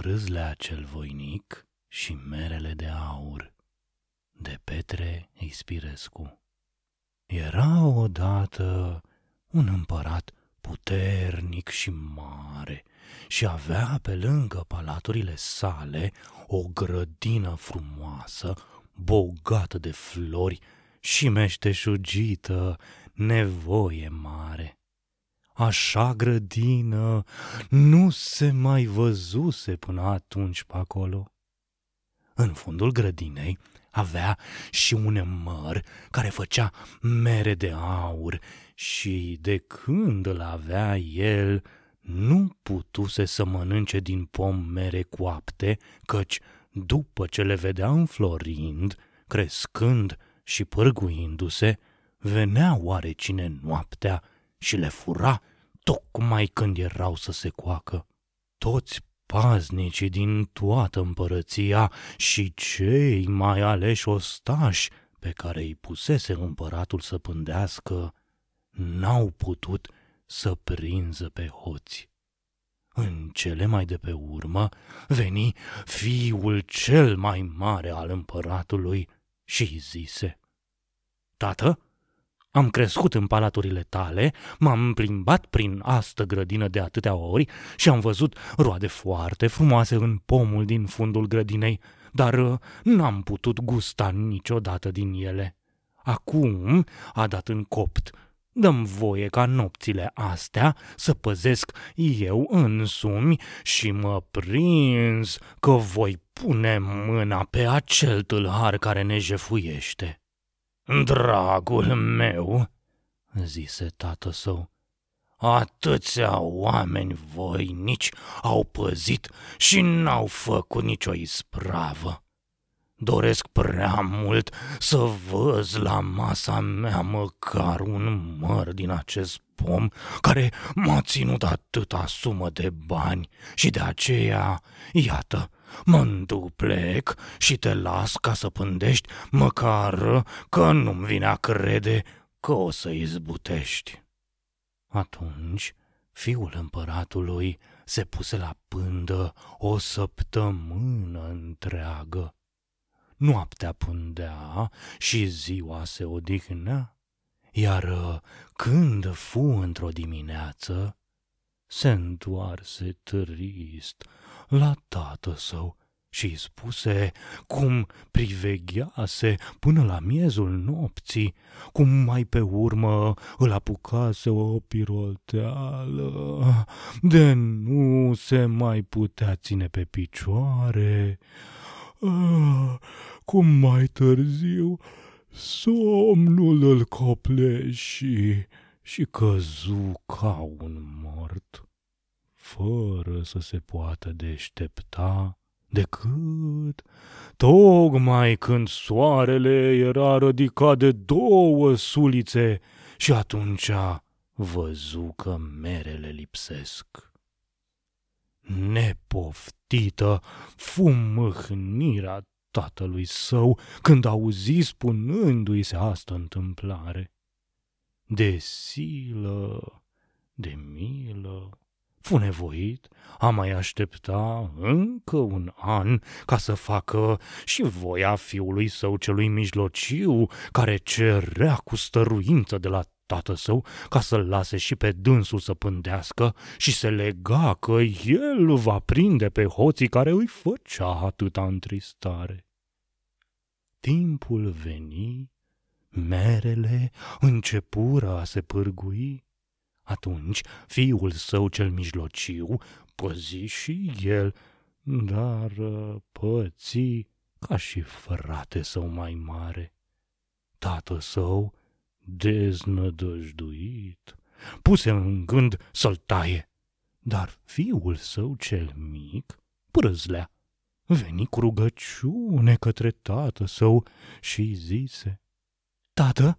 Prâzlea cel voinic și merele de aur de Petre Ispirescu Era odată un împărat puternic și mare și avea pe lângă palaturile sale o grădină frumoasă, bogată de flori și meșteșugită, nevoie mare. Așa grădină nu se mai văzuse până atunci pe acolo. În fundul grădinei avea și un măr care făcea mere de aur și de când îl avea el, nu putuse să mănânce din pom mere coapte, căci după ce le vedea înflorind, crescând și pârguindu-se, venea oarecine noaptea și le fura tocmai când erau să se coacă. Toți paznicii din toată împărăția și cei mai aleși ostași pe care îi pusese împăratul să pândească, n-au putut să prinză pe hoți. În cele mai de pe urmă veni fiul cel mai mare al împăratului și zise, Tată, am crescut în palaturile tale, m-am plimbat prin astă grădină de atâtea ori și am văzut roade foarte frumoase în pomul din fundul grădinei, dar uh, n-am putut gusta niciodată din ele. Acum a dat în copt. Dăm voie ca nopțile astea să păzesc eu însumi și mă prins că voi pune mâna pe acel tâlhar care ne jefuiește. Dragul meu, zise tată său, atâția oameni voinici au păzit și n-au făcut nicio ispravă. Doresc prea mult să văz la masa mea măcar un măr din acest pom care m-a ținut atâta sumă de bani și de aceea, iată, mă plec și te las ca să pândești, măcar că nu-mi vine a crede că o să izbutești. Atunci, fiul împăratului se puse la pândă o săptămână întreagă. Noaptea pândea și ziua se odihnea, iar când fu într-o dimineață, se întoarse trist la tată său și îi spuse cum priveghease până la miezul nopții, cum mai pe urmă îl apucase o pirolteală, de nu se mai putea ține pe picioare, ah, cum mai târziu somnul îl copleși și căzu ca un mort fără să se poată deștepta decât tocmai când soarele era rădicat de două sulițe și atunci văzu că merele lipsesc. Nepoftită fumâhnirea tatălui său când auzi spunându-i se asta întâmplare. De silă, de milă, fu nevoit a mai aștepta încă un an ca să facă și voia fiului său celui mijlociu, care cerea cu stăruință de la tată său ca să-l lase și pe dânsul să pândească și se lega că el va prinde pe hoții care îi făcea atâta întristare. Timpul veni, merele începură a se pârgui, atunci fiul său cel mijlociu păzi și el, dar uh, păți ca și frate său mai mare. Tată său, deznădăjduit, puse în gând să-l taie, dar fiul său cel mic prâzlea. Veni cu rugăciune către tată său și zise, Tată,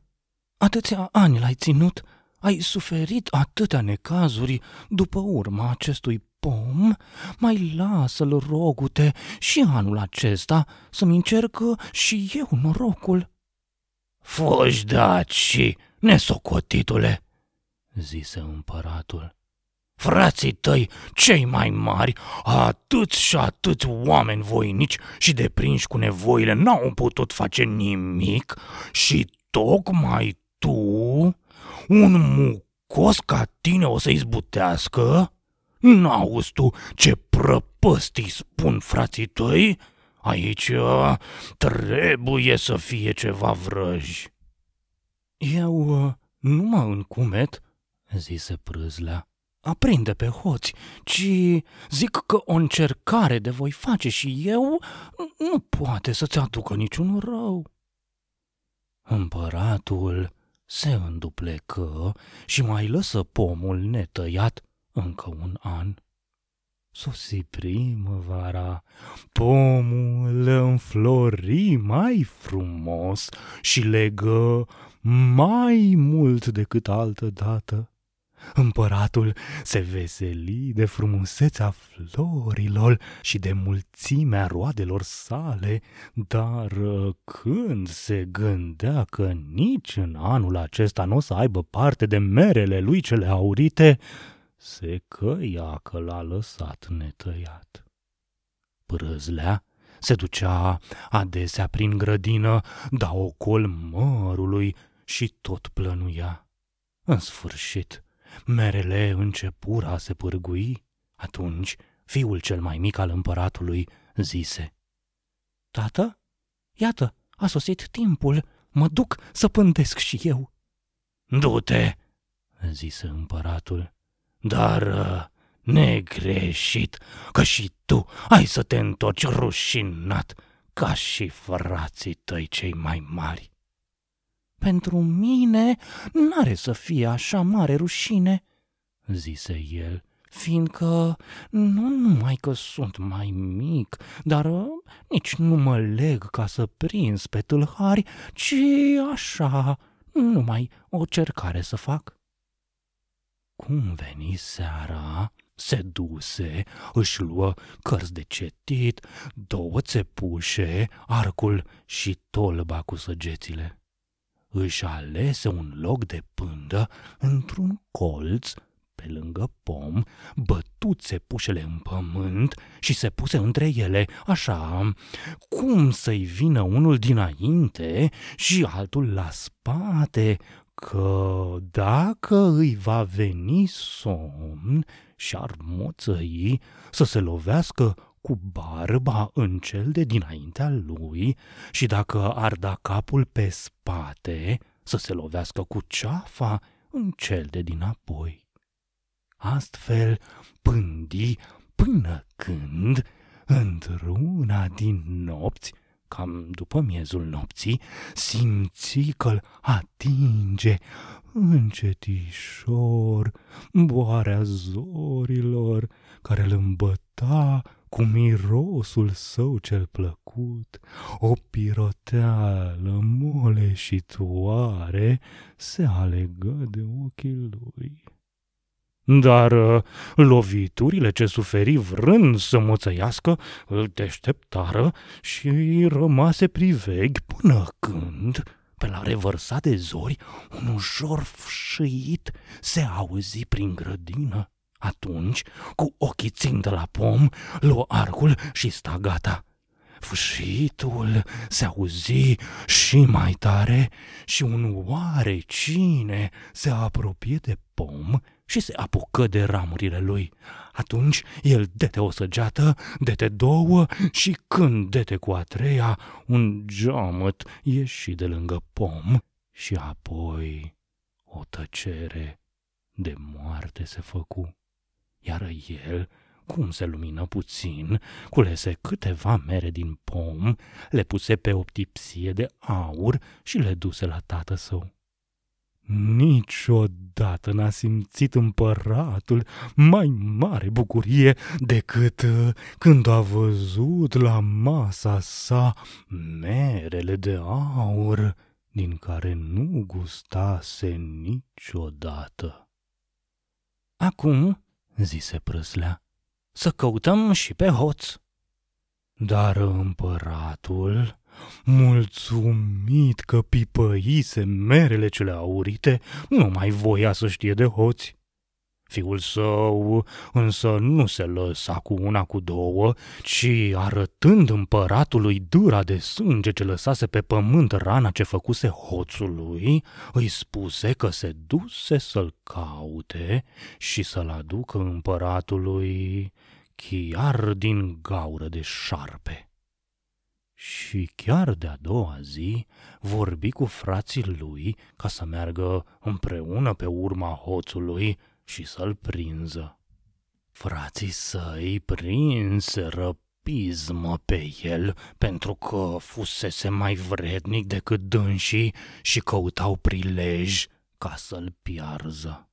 atâția ani l-ai ținut, ai suferit atâtea necazuri după urma acestui pom, mai lasă-l, rogute, și anul acesta să-mi încercă și eu norocul. Foși daci, nesocotitule, zise împăratul. Frații tăi, cei mai mari, atâți și atâți oameni voinici și deprinși cu nevoile, n-au putut face nimic și tocmai tu, un mucos ca tine o să izbutească? N-auzi tu ce prăpăstii spun frații tăi? Aici uh, trebuie să fie ceva vrăj. Eu uh, nu mă încumet, zise prâzlea, aprinde pe hoți, ci zic că o încercare de voi face și eu nu poate să-ți aducă niciun rău. Împăratul se înduplecă și mai lăsă pomul netăiat încă un an. Sosi primăvara, pomul înflori mai frumos și legă mai mult decât altă dată. Împăratul se veseli de frumusețea florilor și de mulțimea roadelor sale, dar când se gândea că nici în anul acesta nu o să aibă parte de merele lui cele aurite, se căia că l-a lăsat netăiat. Prâzlea se ducea adesea prin grădină, da ocol mărului și tot plănuia. În sfârșit, merele începura a se pârgui. Atunci, fiul cel mai mic al împăratului zise, Tată, iată, a sosit timpul, mă duc să pândesc și eu. Du-te, zise împăratul, dar uh, negreșit, că și tu ai să te întorci rușinat ca și frații tăi cei mai mari. Pentru mine n-are să fie așa mare rușine, zise el, fiindcă nu numai că sunt mai mic, dar uh, nici nu mă leg ca să prins pe tâlhari, ci așa, numai o cercare să fac. Cum veni seara, se duse, își luă cărți de cetit, două țepușe, arcul și tolba cu săgețile. Își alese un loc de pândă într-un colț pe lângă pom, bătut țepușele în pământ și se puse între ele, așa, cum să-i vină unul dinainte și altul la spate, că dacă îi va veni somn și-ar moțăi să se lovească cu barba în cel de dinaintea lui și dacă ar da capul pe spate, să se lovească cu ceafa în cel de dinapoi. Astfel pândi până când, într-una din nopți, cam după miezul nopții, simți că-l atinge încetișor boarea zorilor care îl îmbăta cu mirosul său cel plăcut, o piroteală moleșitoare se alegă de ochii lui. Dar uh, loviturile ce suferi vrând să moțăiască îl deșteptară și rămase priveghi până când, pe la revărsat de zori, un ușor fșâit se auzi prin grădină. Atunci, cu ochii țintă la pom, luă arcul și sta gata. Fâșitul se auzi și mai tare și un oarecine se apropie de pom și se apucă de ramurile lui. Atunci el dete o săgeată, dete două și când dete cu a treia, un geamăt ieși de lângă pom și apoi o tăcere de moarte se făcu. Iar el, cum se lumină puțin, culese câteva mere din pom, le puse pe o tipsie de aur și le duse la tată său. Niciodată n-a simțit împăratul mai mare bucurie decât uh, când a văzut la masa sa merele de aur din care nu gustase niciodată. Acum, zise prâslea, să căutăm și pe hoț. Dar împăratul Mulțumit că pipăise merele cele aurite, nu mai voia să știe de hoți. Fiul său însă nu se lăsa cu una cu două, ci arătând împăratului dura de sânge ce lăsase pe pământ rana ce făcuse hoțului, îi spuse că se duse să-l caute și să-l aducă împăratului chiar din gaură de șarpe. Și chiar de-a doua zi vorbi cu frații lui ca să meargă împreună pe urma hoțului și să-l prinză. Frații săi prinseră pismă pe el pentru că fusese mai vrednic decât dânsii și căutau prilej ca să-l piarză.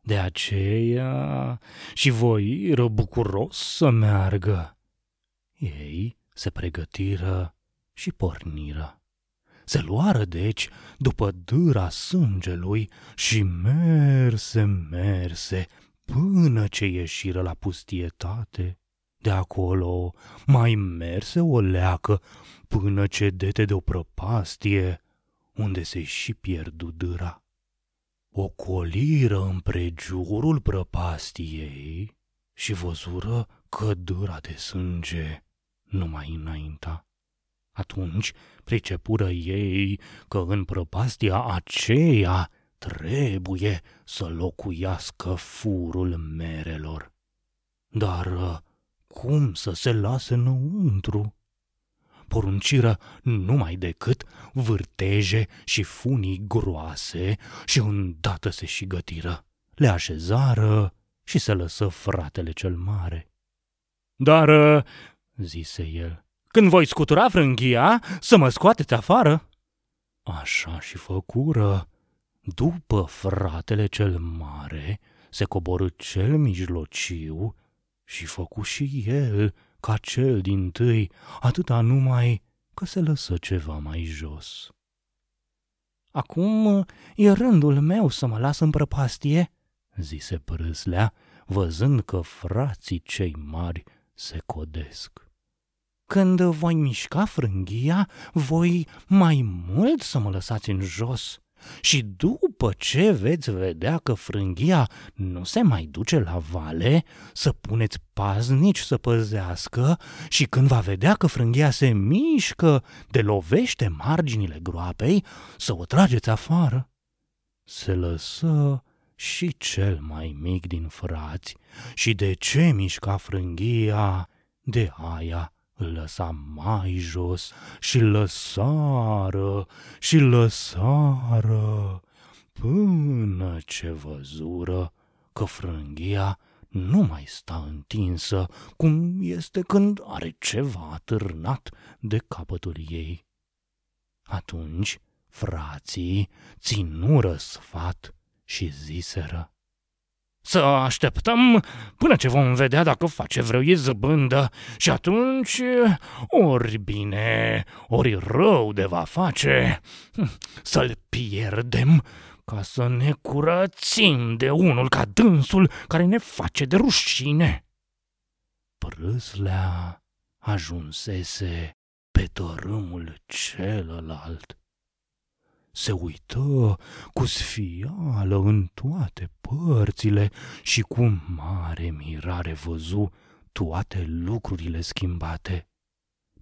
De aceea și voiră bucuros să meargă. Ei se pregătiră și porniră. Se luară deci după dâra sângelui și merse, merse, până ce ieșiră la pustietate. De acolo mai merse o leacă până ce dete de o prăpastie, unde se și pierdu dâra. O coliră împrejurul prăpastiei și văzură că dâra de sânge nu mai înainta. Atunci pricepură ei că în prăpastia aceea trebuie să locuiască furul merelor. Dar cum să se lase înăuntru? Porunciră numai decât vârteje și funii groase și îndată se și gătiră. Le așezară și se lăsă fratele cel mare. Dar, zise el, când voi scutura frânghia, să mă scoateți afară. Așa și făcură. După fratele cel mare, se coborâ cel mijlociu și făcu și el ca cel din tâi, atâta numai că se lăsă ceva mai jos. Acum e rândul meu să mă las în prăpastie, zise prâslea, văzând că frații cei mari se codesc. Când voi mișca frânghia, voi mai mult să mă lăsați în jos. Și după ce veți vedea că frânghia nu se mai duce la vale, să puneți paznici să păzească și când va vedea că frânghia se mișcă, de lovește marginile groapei, să o trageți afară. Se lăsă și cel mai mic din frați și de ce mișca frânghia, de aia îl lăsa mai jos și lăsară și lăsară, până ce văzură că frânghia nu mai sta întinsă, cum este când are ceva atârnat de capătul ei. Atunci frații ținură sfat și ziseră, să așteptăm până ce vom vedea dacă face vreo izbândă. Și atunci ori bine, ori rău de va face. Să-l pierdem ca să ne curățim de unul ca dânsul care ne face de rușine. Prâslea ajunsese pe tărâmul celălalt se uită cu sfială în toate părțile și cu mare mirare văzu toate lucrurile schimbate.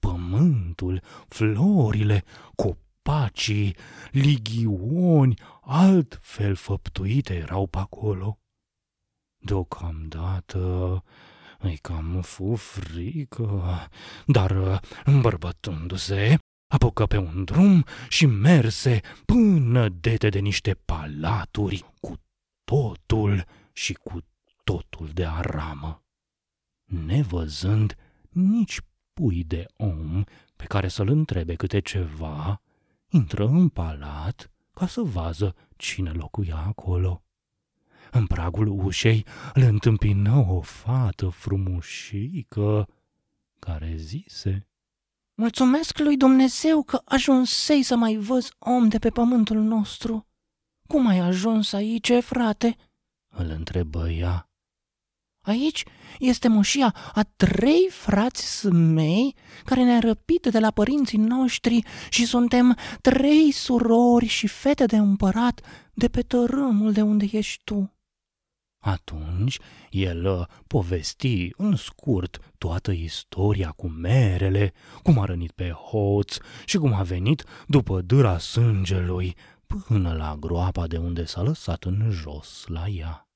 Pământul, florile, copacii, ligioni, altfel făptuite erau pe acolo. Deocamdată îi cam fu frică, dar îmbărbătându-se, apucă pe un drum și merse până dete de niște palaturi cu totul și cu totul de aramă. Nevăzând nici pui de om pe care să-l întrebe câte ceva, intră în palat ca să vază cine locuia acolo. În pragul ușei îl întâmpină o fată frumușică care zise Mulțumesc lui Dumnezeu că ajunsei să mai văz om de pe pământul nostru. Cum ai ajuns aici, frate?" îl întrebă ea. Aici este moșia a trei frați mei care ne-a răpit de la părinții noștri și suntem trei surori și fete de împărat de pe tărâmul de unde ești tu. Atunci el uh, povesti în scurt toată istoria cu merele, cum a rănit pe hoț și cum a venit după dâra sângelui până la groapa de unde s-a lăsat în jos la ea.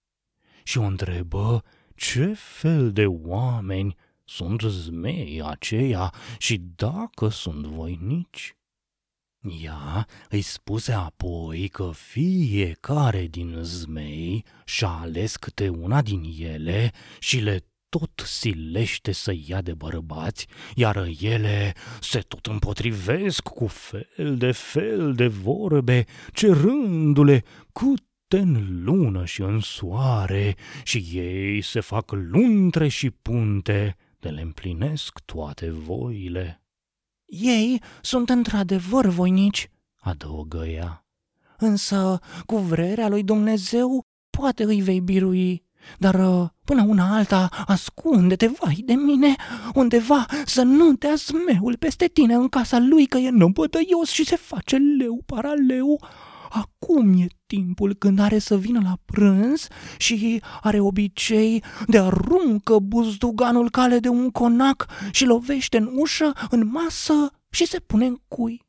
Și o întrebă ce fel de oameni sunt zmei aceia și dacă sunt voinici. Ea îi spuse apoi că fiecare din zmei și-a ales câte una din ele și le tot silește să ia de bărbați, iar ele se tot împotrivesc cu fel de fel de vorbe, cerându-le câte în lună și în soare, și ei se fac luntre și punte de le împlinesc toate voile. Ei sunt într-adevăr voinici, adăugă ea. Însă, cu vrerea lui Dumnezeu, poate îi vei birui. Dar uh, până una alta, ascunde-te, vai de mine, undeva să nu te asmeul peste tine în casa lui că e năbătăios și se face leu paraleu Acum e timpul când are să vină la prânz și are obicei de aruncă buzduganul cale de un conac și lovește în ușă, în masă și se pune în cui.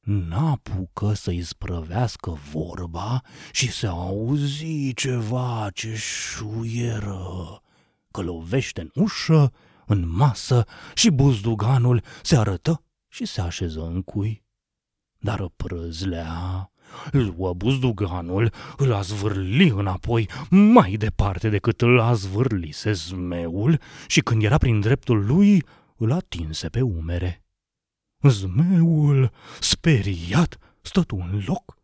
N-apucă să-i sprăvească vorba și se auzi ceva ce șuieră, că lovește în ușă, în masă și buzduganul se arătă și se așeză în cui. Dar prăzlea luă buzduganul, îl a zvârli înapoi mai departe decât îl a zvârlise zmeul și când era prin dreptul lui, îl atinse pe umere. Zmeul, speriat, stătu în loc,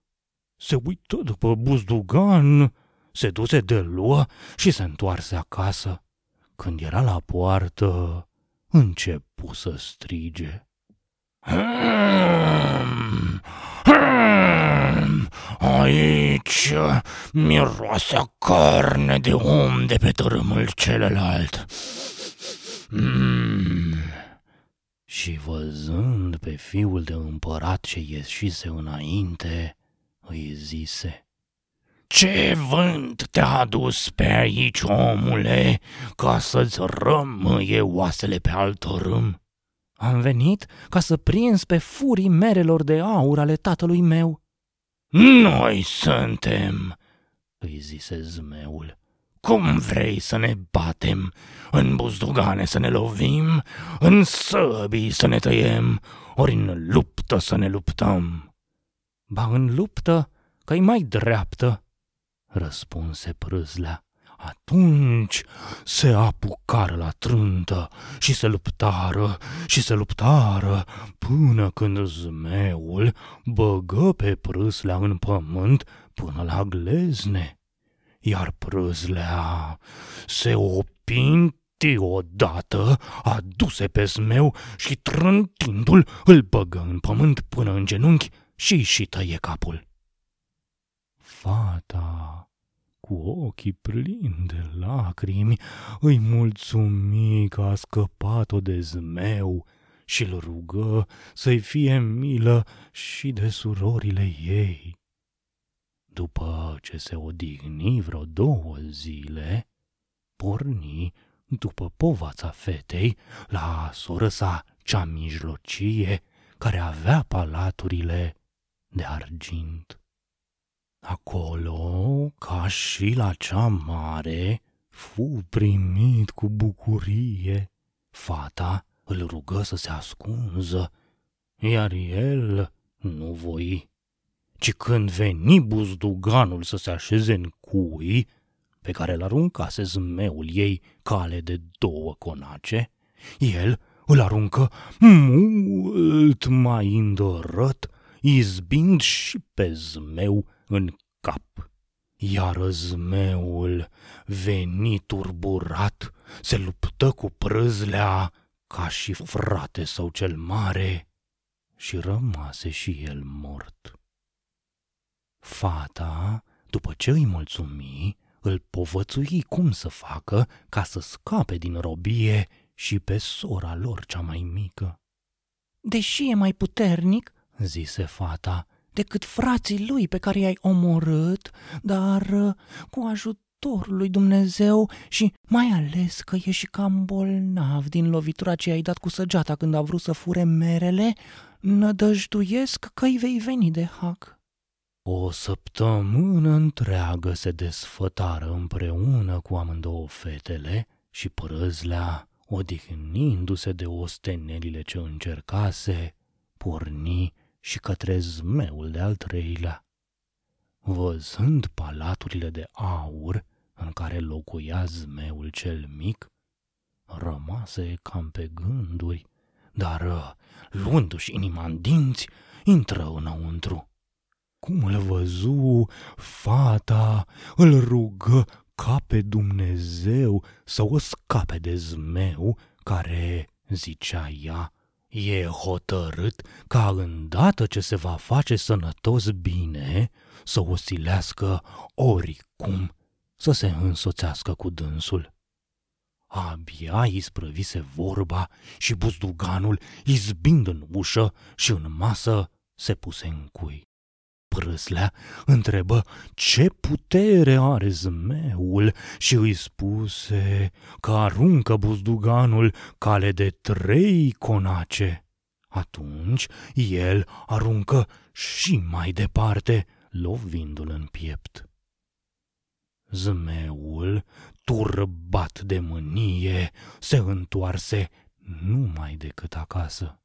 se uită după buzdugan, se duse de luă și se întoarse acasă. Când era la poartă, începu să strige. Hmm, hmm, aici miroase carne de om de pe tărâmul celălalt. Mm. Și văzând pe fiul de împărat ce ieșise înainte, îi zise, Ce vânt te-a adus pe aici, omule, ca să-ți rămâie oasele pe alt râm? Am venit ca să prins pe furii merelor de aur ale tatălui meu. Noi suntem, îi zise zmeul. Cum vrei să ne batem? În buzdugane să ne lovim? În săbii să ne tăiem? Ori în luptă să ne luptăm? Ba în luptă, că-i mai dreaptă, răspunse prâzlea. Atunci se apucară la trântă și se luptară și se luptară până când zmeul băgă pe prâslea în pământ până la glezne. Iar prâslea se opinti odată, aduse pe zmeu și trântindu-l îl băgă în pământ până în genunchi și și tăie capul. Fata cu ochii plini de lacrimi, îi mulțumi că a scăpat-o de zmeu și îl rugă să-i fie milă și de surorile ei. După ce se odihni vreo două zile, porni după povața fetei la soră sa cea mijlocie, care avea palaturile de argint. Acolo, ca și la cea mare, fu primit cu bucurie. Fata îl rugă să se ascunză, iar el nu voi. Ci când veni buzduganul să se așeze în cui, pe care îl aruncase zmeul ei cale de două conace, el îl aruncă mult mai îndărăt, izbind și pe zmeu în cap. Iar zmeul, venit turburat, se luptă cu prâzlea ca și frate său cel mare și rămase și el mort. Fata, după ce îi mulțumi, îl povățui cum să facă ca să scape din robie și pe sora lor cea mai mică. Deși e mai puternic, zise fata, decât frații lui pe care i-ai omorât, dar uh, cu ajutorul ajutorul lui Dumnezeu și mai ales că e și cam bolnav din lovitura ce ai dat cu săgeata când a vrut să fure merele, nădăjduiesc că îi vei veni de hac. O săptămână întreagă se desfătară împreună cu amândouă fetele și prăzlea, odihnindu-se de ostenelile ce încercase, porni și către zmeul de al treilea. Văzând palaturile de aur în care locuia zmeul cel mic, rămase cam pe gânduri, dar, luându-și inima în dinți, intră înăuntru. Cum îl văzu, fata îl rugă ca pe Dumnezeu să o scape de zmeu care, zicea ea, e hotărât ca îndată ce se va face sănătos bine, să o silească oricum să se însoțească cu dânsul. Abia isprăvise vorba și buzduganul, izbind în ușă și în masă, se puse în cui. Prâslea întrebă ce putere are zmeul și îi spuse că aruncă buzduganul cale de trei conace. Atunci el aruncă și mai departe, lovindu-l în piept. Zmeul, turbat de mânie, se întoarse numai decât acasă.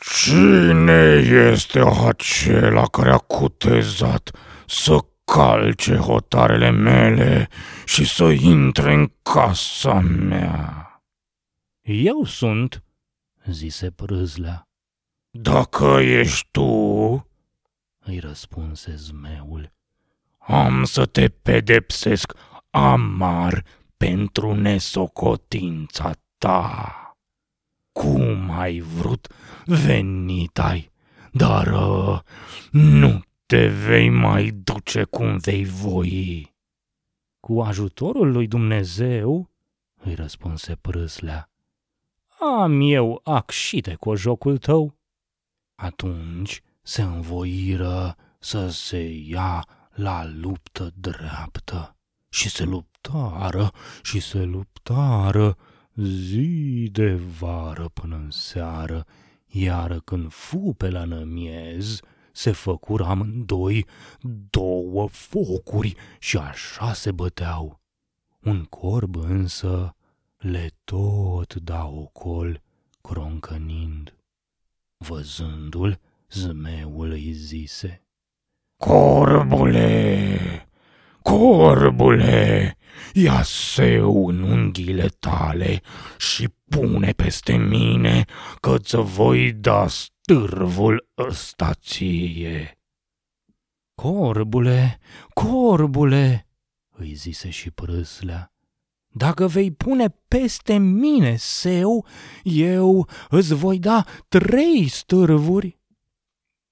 Cine este acela care a cutezat să calce hotarele mele și să intre în casa mea? Eu sunt, zise prâzlea. Dacă ești tu, îi răspunse zmeul, am să te pedepsesc amar pentru nesocotința ta. Cum ai vrut, venit ai, dar uh, nu te vei mai duce cum vei voi. Cu ajutorul lui Dumnezeu, îi răspunse prâslea, am eu acșite cu jocul tău. Atunci se învoiră să se ia la luptă dreaptă și se luptară și se luptară zi de vară până în seară, iar când fu pe la nămiez, se făcură amândoi două focuri și așa se băteau. Un corb însă le tot da ocol, croncănind. Văzându-l, zmeul îi zise, Corbule, corbule, ia seu în unghiile tale și pune peste mine că-ți voi da stârvul ăsta ție. Corbule, corbule, îi zise și prâslea, dacă vei pune peste mine seu, eu îți voi da trei stârvuri.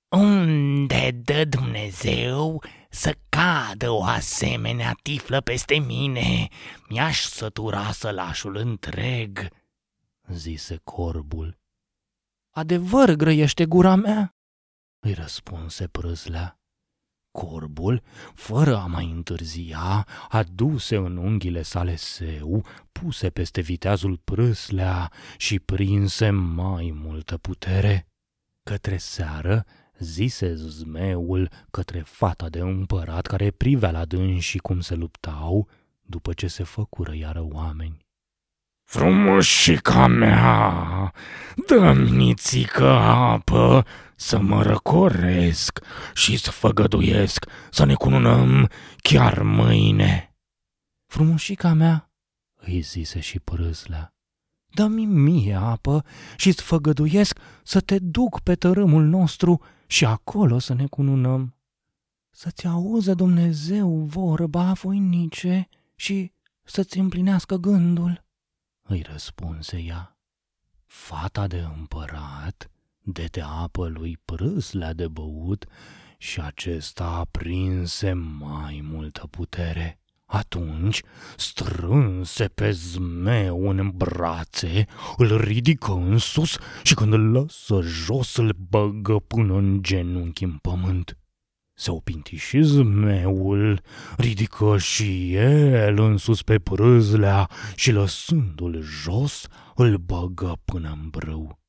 Unde dă Dumnezeu să cadă o asemenea tiflă peste mine? Mi-aș sătura sălașul întreg, zise corbul. Adevăr grăiește gura mea, îi răspunse prâslea. Corbul, fără a mai întârzia, aduse în unghiile sale seu, puse peste viteazul prâslea și prinse mai multă putere. Către seară zise zmeul către fata de împărat care privea la și cum se luptau după ce se făcură iară oameni. Frumușica mea, dă-mi nițică apă să mă răcoresc și să făgăduiesc să ne cununăm chiar mâine. Frumușica mea, îi zise și prâslea, dă-mi mie apă și-ți făgăduiesc să te duc pe tărâmul nostru și acolo să ne cununăm. Să-ți auză Dumnezeu vorba voinice și să-ți împlinească gândul, îi răspunse ea. Fata de împărat dete apă lui prâslea de băut și acesta aprinse mai multă putere. Atunci strânse pe zmeu în brațe, îl ridică în sus și când îl lăsă jos îl băgă până în genunchi în pământ. Se opinti și zmeul, ridică și el în sus pe prâzlea și lăsându-l jos, îl băgă până în brâu.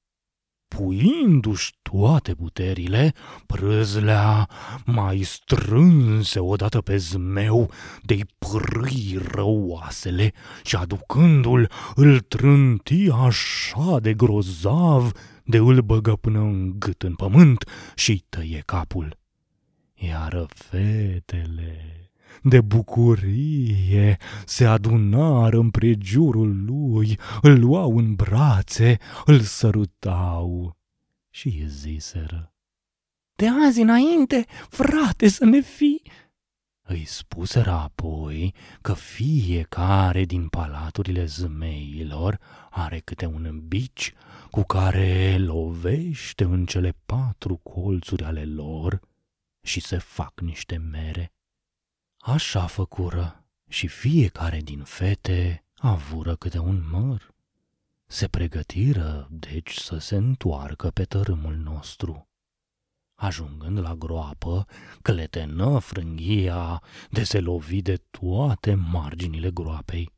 Puindu-și toate puterile, prâzlea mai strânse odată pe zmeu de-i prâi răoasele și aducându-l îl trânti așa de grozav de îl băgă până în gât în pământ și tăie capul. Iar fetele de bucurie se adunară împrejurul lui, îl luau în brațe, îl sărutau și îi ziseră. De azi înainte, frate, să ne fii! Îi spuseră apoi că fiecare din palaturile zmeilor are câte un bici cu care lovește în cele patru colțuri ale lor și se fac niște mere. Așa făcură și fiecare din fete avură câte un măr. Se pregătiră, deci, să se întoarcă pe tărâmul nostru. Ajungând la groapă, cletenă frânghia de se lovi de toate marginile groapei.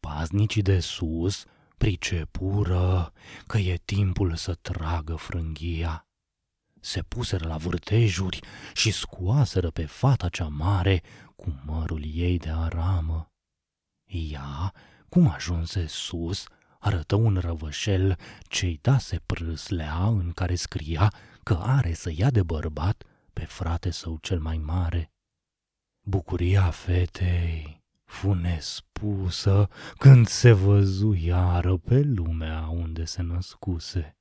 Paznicii de sus pricepură că e timpul să tragă frânghia se puseră la vârtejuri și scoaseră pe fata cea mare cu mărul ei de aramă. Ea, cum ajunse sus, arătă un răvășel ce-i dase prâslea în care scria că are să ia de bărbat pe frate său cel mai mare. Bucuria fetei fu nespusă când se văzu iară pe lumea unde se născuse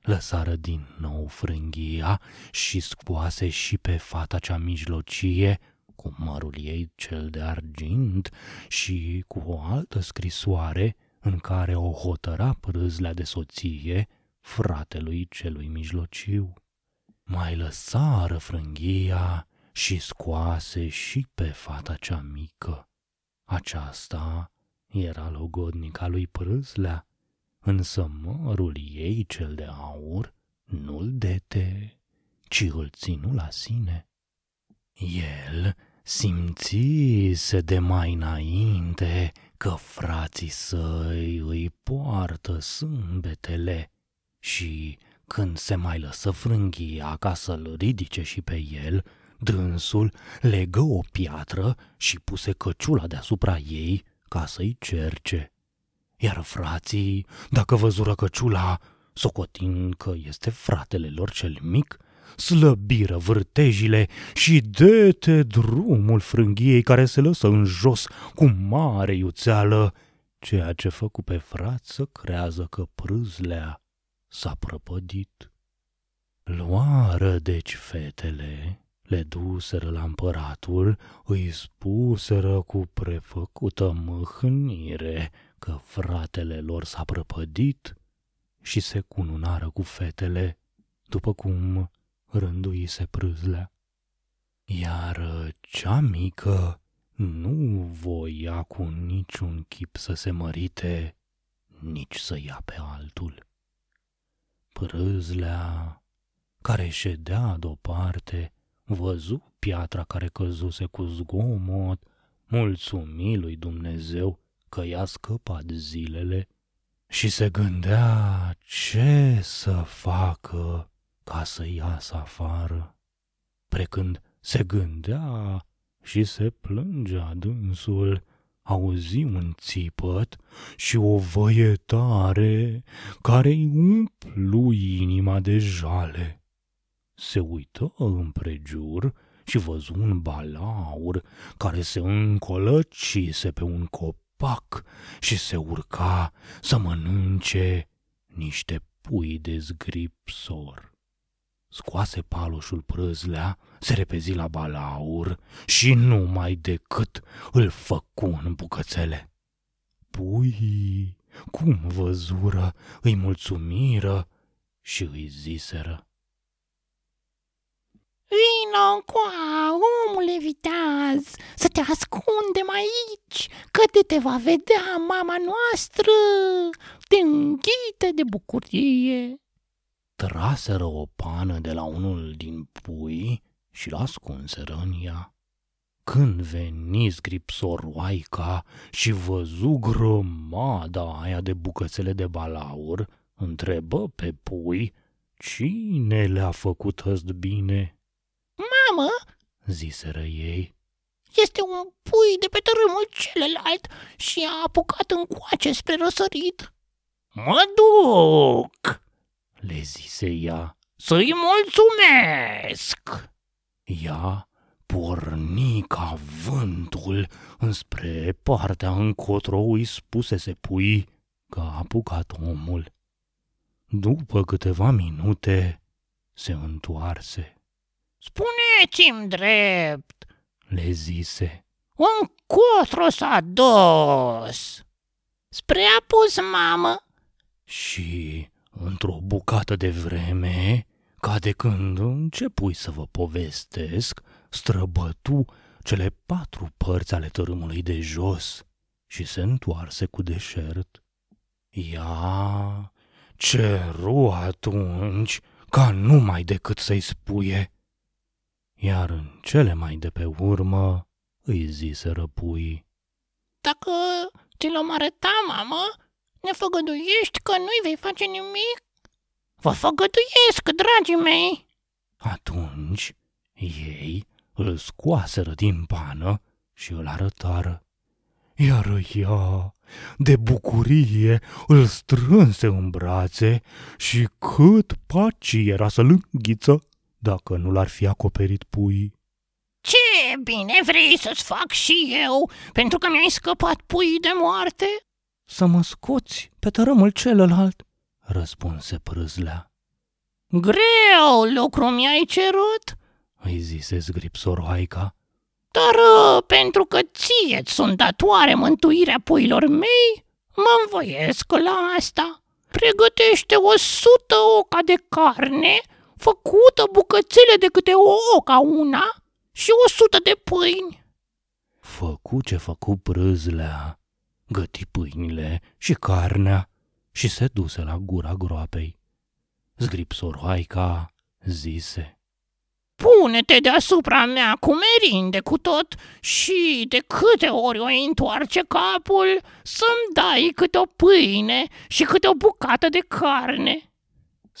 lăsară din nou frânghia și scoase și pe fata cea mijlocie, cu mărul ei cel de argint și cu o altă scrisoare în care o hotăra prâzlea de soție fratelui celui mijlociu. Mai lăsară frânghia și scoase și pe fata cea mică. Aceasta era logodnica lui Prâzlea, însă mărul ei cel de aur nu-l dete, ci îl ținu la sine. El simțise de mai înainte că frații săi îi poartă sâmbetele și când se mai lăsă frânghia ca să-l ridice și pe el, dânsul legă o piatră și puse căciula deasupra ei ca să-i cerce. Iar frații, dacă văzură căciula, socotind că este fratele lor cel mic, slăbiră vârtejile și dete drumul frânghiei care se lăsă în jos cu mare iuțeală, ceea ce făcu pe frat să crează că prâzlea s-a prăpădit. Luară deci fetele, le duseră la împăratul, îi spuseră cu prefăcută mâhnire că fratele lor s-a prăpădit și se cununară cu fetele, după cum rânduise prâzlea. Iar cea mică nu voia cu niciun chip să se mărite, nici să ia pe altul. Prâzlea, care ședea deoparte, văzu piatra care căzuse cu zgomot, mulțumi lui Dumnezeu că i-a scăpat zilele și se gândea ce să facă ca să iasă afară. Precând se gândea și se plângea dânsul, auzi un țipăt și o văietare care îi umplu inima de jale. Se uită împrejur și văzu un balaur care se încolăcise pe un cop pac și se urca să mănânce niște pui de zgripsor. Scoase paloșul prâzlea, se repezi la balaur și numai decât îl făcu în bucățele. Pui, cum văzură, îi mulțumiră și îi ziseră. Vino coa, omule viteaz, să te ascundem aici, că de te va vedea mama noastră, te înghite de bucurie. Traseră o pană de la unul din pui și-l ascunseră în ea. Când veni scripsoroaica și văzu grămada aia de bucățele de balaur, întrebă pe pui cine le-a făcut ăst bine. Mamă, ziseră ei, este un pui de pe tărâmul celălalt și a apucat în coace spre răsărit. Mă duc, le zise ea, să-i mulțumesc. Ea porni ca vântul înspre partea încotro îi spusese pui că a apucat omul. După câteva minute se întoarse. Spuneți-mi drept, le zise. Încotro s-a dus. Spre apus, mamă. Și într-o bucată de vreme, ca de când începui să vă povestesc, străbătu cele patru părți ale tărâmului de jos și se întoarse cu deșert. Ea ceru atunci ca numai decât să-i spuie, iar în cele mai de pe urmă îi zise răpui. Dacă ți l-om arăta, mamă, ne făgăduiești că nu-i vei face nimic? Vă făgăduiesc, dragii mei! Atunci ei îl scoaseră din pană și îl arătară. Iar ea, de bucurie, îl strânse în brațe și cât paci era să-l înghiță dacă nu l-ar fi acoperit pui. Ce bine vrei să-ți fac și eu, pentru că mi-ai scăpat pui de moarte? Să mă scoți pe tărâmul celălalt, răspunse prâzlea. Greu lucru mi-ai cerut, îi zise zgripsoroaica. Dar uh, pentru că ție sunt datoare mântuirea puilor mei, mă învoiesc la asta. Pregătește o sută oca de carne, făcută bucățele de câte o oca una și o sută de pâini. Făcu ce făcu prâzlea, găti pâinile și carnea și se duse la gura groapei. Zgripsoroaica zise, Pune-te deasupra mea cu merinde cu tot și de câte ori o întoarce capul să-mi dai câte o pâine și câte o bucată de carne.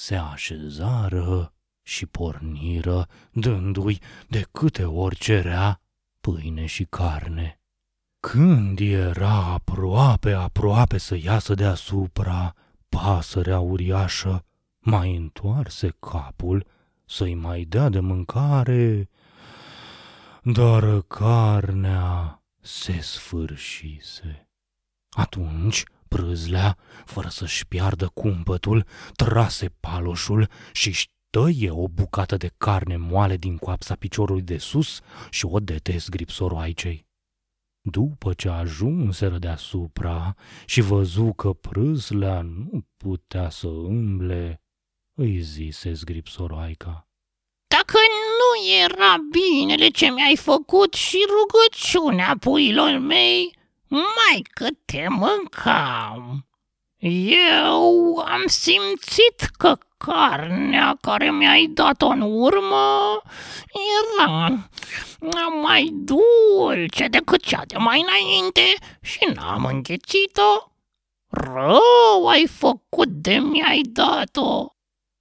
Se așezară și porniră, dându-i de câte ori cerea pâine și carne. Când era aproape, aproape să iasă deasupra, pasărea uriașă mai întoarse capul să-i mai dea de mâncare, dar carnea se sfârșise. Atunci prâzlea, fără să-și piardă cumpătul, trase paloșul și tăie o bucată de carne moale din coapsa piciorului de sus și o dete zgripsoroaicei. După ce ajunseră deasupra și văzu că prâslea nu putea să umble, îi zise zgripsoroaica. Dacă nu era binele ce mi-ai făcut și rugăciunea puilor mei, mai că te mâncam. Eu am simțit că carnea care mi-ai dat-o în urmă era mai dulce decât cea de mai înainte și n-am înghețit-o. Rău ai făcut de mi-ai dat-o.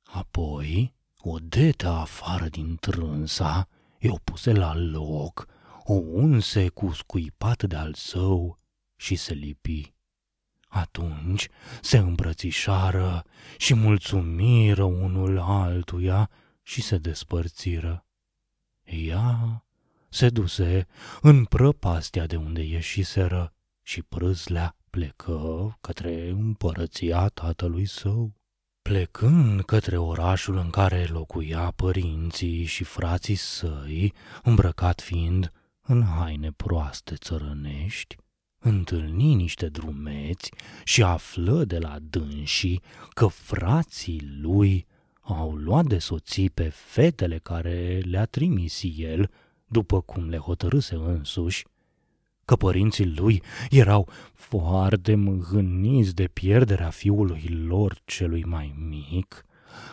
Apoi o dete afară din trânsa, o puse la loc, o unse cu scuipat de al său și se lipi. Atunci se îmbrățișară și mulțumiră unul altuia și se despărțiră. Ea se duse în prăpastia de unde ieșiseră și prâslea plecă către împărăția tatălui său. Plecând către orașul în care locuia părinții și frații săi, îmbrăcat fiind în haine proaste țărănești, întâlni niște drumeți și află de la dânsii că frații lui au luat de soții pe fetele care le-a trimis el, după cum le hotărâse însuși, că părinții lui erau foarte mâhâniți de pierderea fiului lor celui mai mic,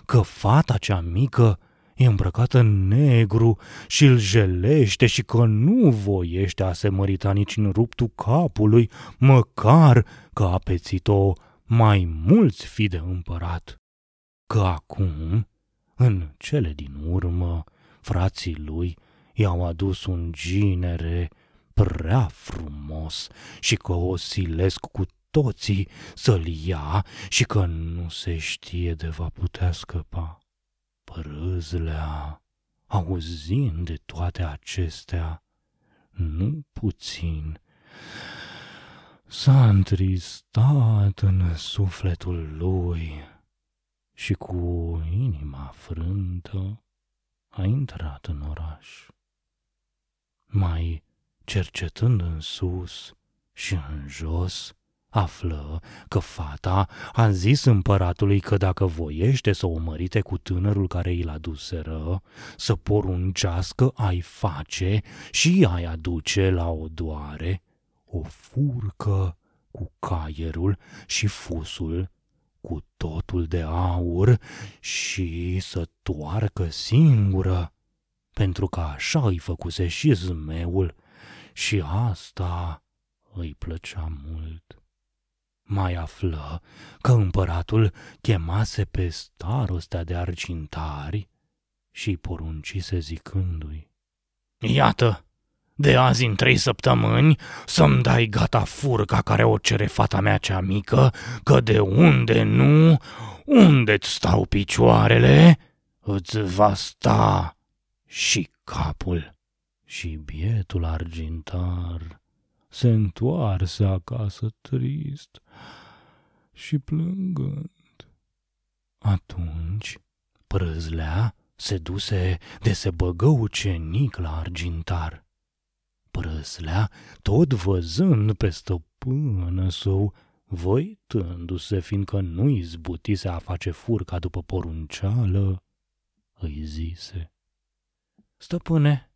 că fata cea mică e îmbrăcat în negru și îl jelește și că nu voiește a se mărita nici în ruptul capului, măcar că a pețit-o mai mulți fi de împărat. Că acum, în cele din urmă, frații lui i-au adus un ginere prea frumos și că o silesc cu toții să-l ia și că nu se știe de va putea scăpa. Prâzlea, auzind de toate acestea, nu puțin, s-a întristat în sufletul lui și cu inima frântă a intrat în oraș. Mai cercetând în sus și în jos, află că fata a zis împăratului că dacă voiește să o mărite cu tânărul care i-l aduseră, să poruncească ai face și ai aduce la o doare o furcă cu caierul și fusul cu totul de aur și să toarcă singură, pentru că așa îi făcuse și zmeul și asta îi plăcea mult. Mai află că împăratul chemase pe starostea de argintari și poruncise zicându-i. Iată, de azi în trei săptămâni să-mi dai gata furca care o cere fata mea cea mică, că de unde nu, unde-ți stau picioarele, îți va sta și capul. Și bietul argintar se întoarse acasă trist și plângând. Atunci prâzlea se duse de se băgă ucenic la argintar. Prâslea, tot văzând pe stăpână său, voitându-se, fiindcă nu izbutise a face furca după porunceală, îi zise. Stăpâne,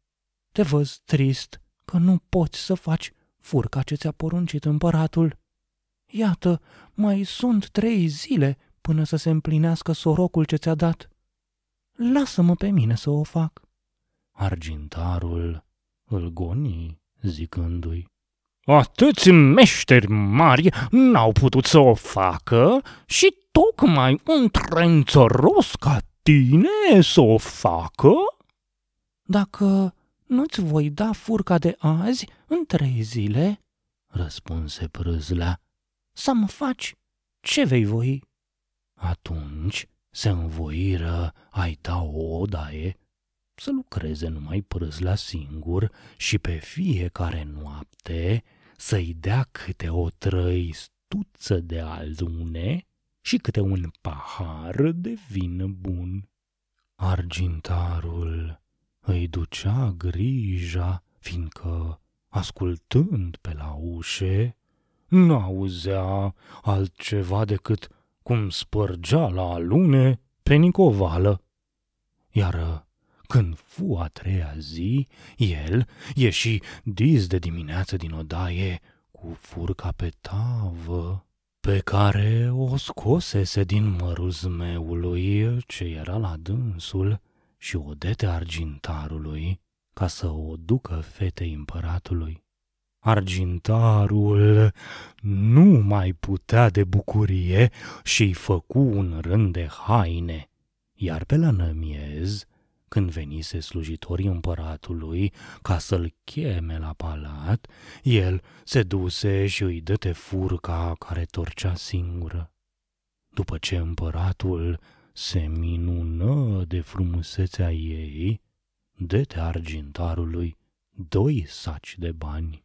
te văz trist că nu poți să faci furca ce ți-a poruncit împăratul. Iată, mai sunt trei zile până să se împlinească sorocul ce ți-a dat. Lasă-mă pe mine să o fac. Argintarul îl goni, zicându-i. Atâți meșteri mari n-au putut să o facă și tocmai un trențăros ca tine să o facă? Dacă nu-ți voi da furca de azi în trei zile, răspunse prâzlea, să-mi faci ce vei voi. Atunci se învoiră ai da o odaie să lucreze numai prâzla singur și pe fiecare noapte să-i dea câte o trăistuță de alune și câte un pahar de vin bun. Argintarul îi ducea grija, fiindcă, ascultând pe la ușe, n-auzea altceva decât cum spărgea la alune pe nicovală. Iar când fu a treia zi, el ieși dis de dimineață din odaie cu furca pe tavă, pe care o scosese din mărul zmeului ce era la dânsul și o dete argintarului ca să o ducă fetei împăratului. Argintarul nu mai putea de bucurie și-i făcu un rând de haine, iar pe la nămiez când venise slujitorii împăratului ca să-l cheme la palat, el se duse și îi dăte furca care torcea singură. După ce împăratul se minună de frumusețea ei, dete argintarului doi saci de bani.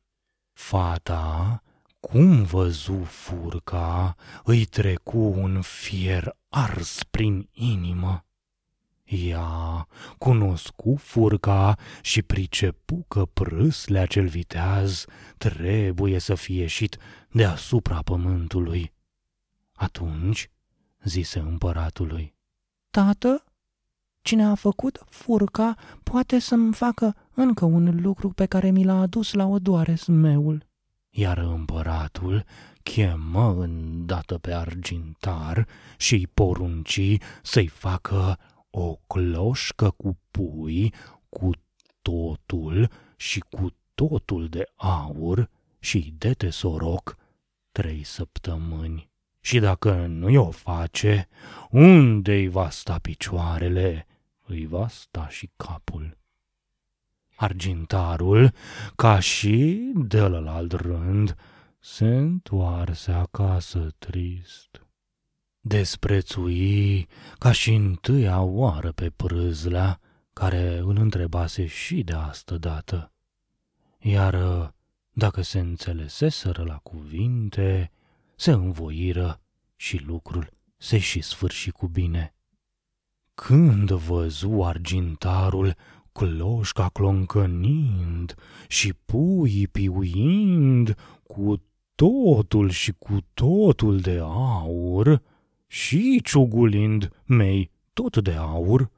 Fata, cum văzu furca, îi trecu un fier ars prin inimă ea cunoscu furca și pricepu că prâslea cel viteaz trebuie să fie ieșit deasupra pământului. Atunci zise împăratului, Tată, cine a făcut furca poate să-mi facă încă un lucru pe care mi l-a adus la odoare smeul. Iar împăratul chemă îndată pe argintar și-i porunci să-i facă o cloșcă cu pui, cu totul și cu totul de aur și dete soroc trei săptămâni. Și dacă nu o face, unde-i va sta picioarele, îi va sta și capul. Argintarul, ca și de la alt rând, se întoarse acasă trist. Desprețui ca și întâia oară pe prâzlea, care îl întrebase și de astă dată. Iar dacă se înțeleseseră la cuvinte, se învoiră și lucrul se și sfârși cu bine. Când văzu argintarul cloșca cloncănind și puii piuind cu totul și cu totul de aur și ciugulind mei tot de aur,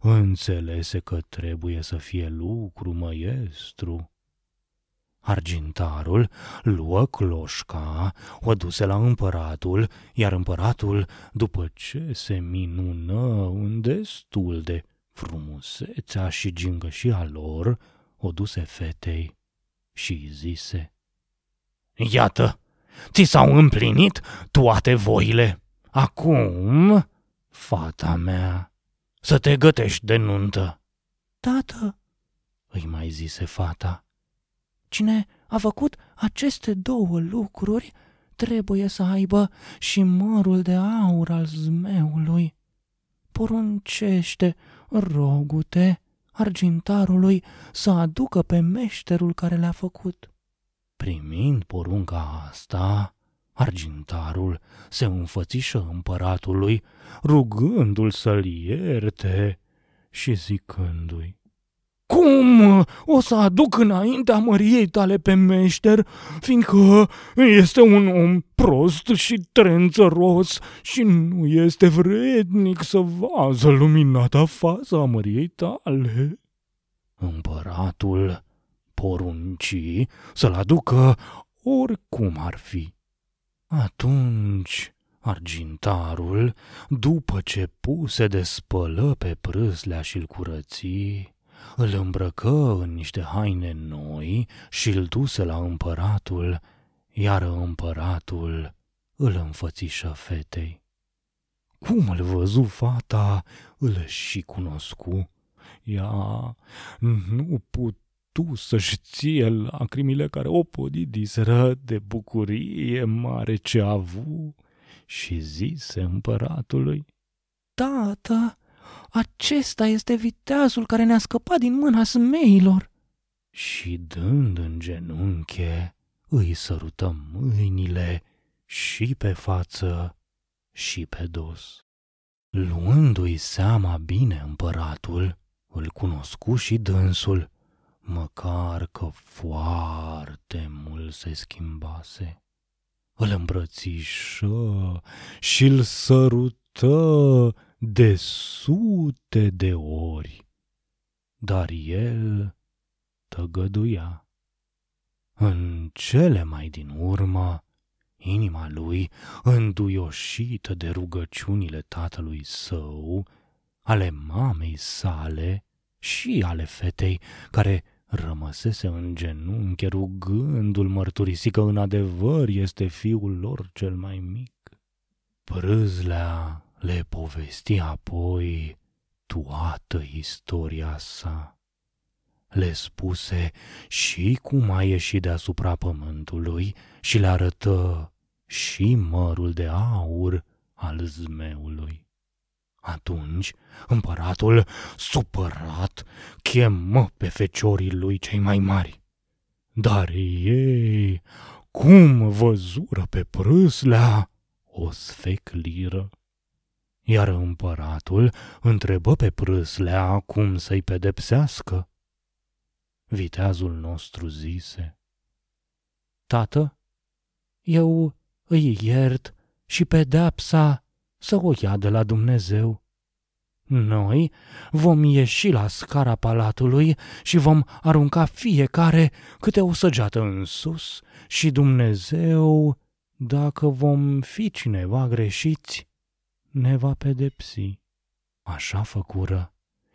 înțelese că trebuie să fie lucru măiestru. Argintarul luă cloșca, o duse la împăratul, iar împăratul, după ce se minună în destul de frumusețea și gingășia lor, o duse fetei și zise, Iată, ți s-au împlinit toate voile. Acum, fata mea, să te gătești de nuntă. Tată, îi mai zise fata, cine a făcut aceste două lucruri trebuie să aibă și mărul de aur al zmeului. Poruncește, rogute, argintarului să aducă pe meșterul care le-a făcut. Primind porunca asta, argintarul se înfățișă împăratului, rugându-l să-l ierte și zicându-i, cum o să aduc înaintea măriei tale pe meșter, fiindcă este un om prost și trențăros și nu este vrednic să vază luminata fața măriei tale? Împăratul porunci să-l aducă oricum ar fi. Atunci argintarul, după ce puse de spălă pe prâslea și-l curății, îl îmbrăcă în niște haine noi și îl duse la împăratul, iar împăratul îl înfățișă fetei. Cum îl văzu fata, îl și cunoscu. Ea nu putu să-și ție lacrimile care o podidiseră de bucurie mare ce a avut și zise împăratului, Tată, acesta este viteazul care ne-a scăpat din mâna smeilor. Și dând în genunche, îi sărută mâinile și pe față și pe dos. Luându-i seama bine împăratul, îl cunoscu și dânsul, măcar că foarte mult se schimbase. Îl îmbrățișă și îl sărută de sute de ori, dar el tăgăduia. În cele mai din urmă, inima lui, înduioșită de rugăciunile tatălui său, ale mamei sale și ale fetei care rămăsese în genunchi rugându-l mărturisi că în adevăr este fiul lor cel mai mic. Prâzlea le povesti apoi toată istoria sa. Le spuse și cum a ieșit deasupra pământului și le arătă și mărul de aur al zmeului. Atunci împăratul, supărat, chemă pe feciorii lui cei mai mari. Dar ei, cum văzură pe prâslea, o sfecliră iar împăratul întrebă pe prâslea cum să-i pedepsească. Viteazul nostru zise, Tată, eu îi iert și pedepsa să o ia de la Dumnezeu. Noi vom ieși la scara palatului și vom arunca fiecare câte o săgeată în sus și Dumnezeu, dacă vom fi cineva greșiți, ne va pedepsi. Așa făcură.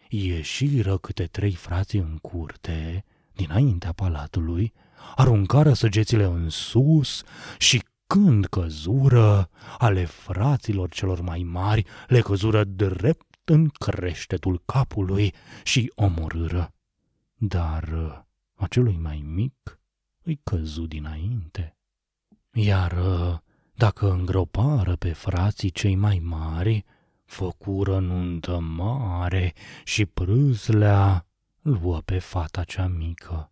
Ieșiră câte trei frații în curte, dinaintea palatului, aruncară săgețile în sus și când căzură, ale fraților celor mai mari le căzură drept în creștetul capului și omorâră. Dar uh, acelui mai mic îi căzu dinainte. Iar uh, dacă îngropară pe frații cei mai mari, făcură nuntă mare și prâslea luă pe fata cea mică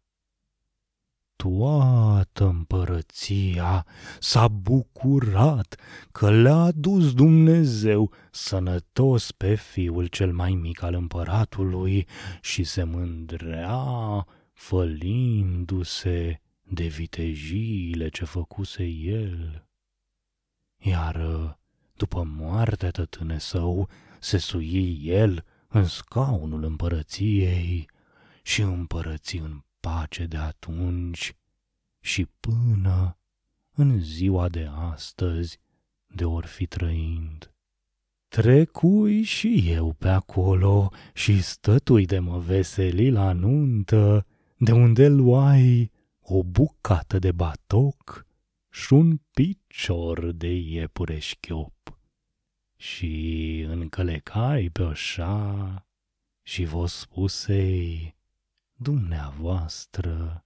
toată împărăția s-a bucurat că le-a adus Dumnezeu sănătos pe fiul cel mai mic al împăratului și se mândrea fălindu-se de vitejiile ce făcuse el. Iar după moartea tătâne său, se sui el în scaunul împărăției și împărății în pace de atunci și până în ziua de astăzi de or fi trăind. Trecui și eu pe acolo și stătui de mă veseli la nuntă, de unde luai o bucată de batoc și un picior de iepure șchiop. Și încălecai pe oșa și vă spusei, dumneavoastră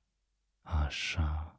așa.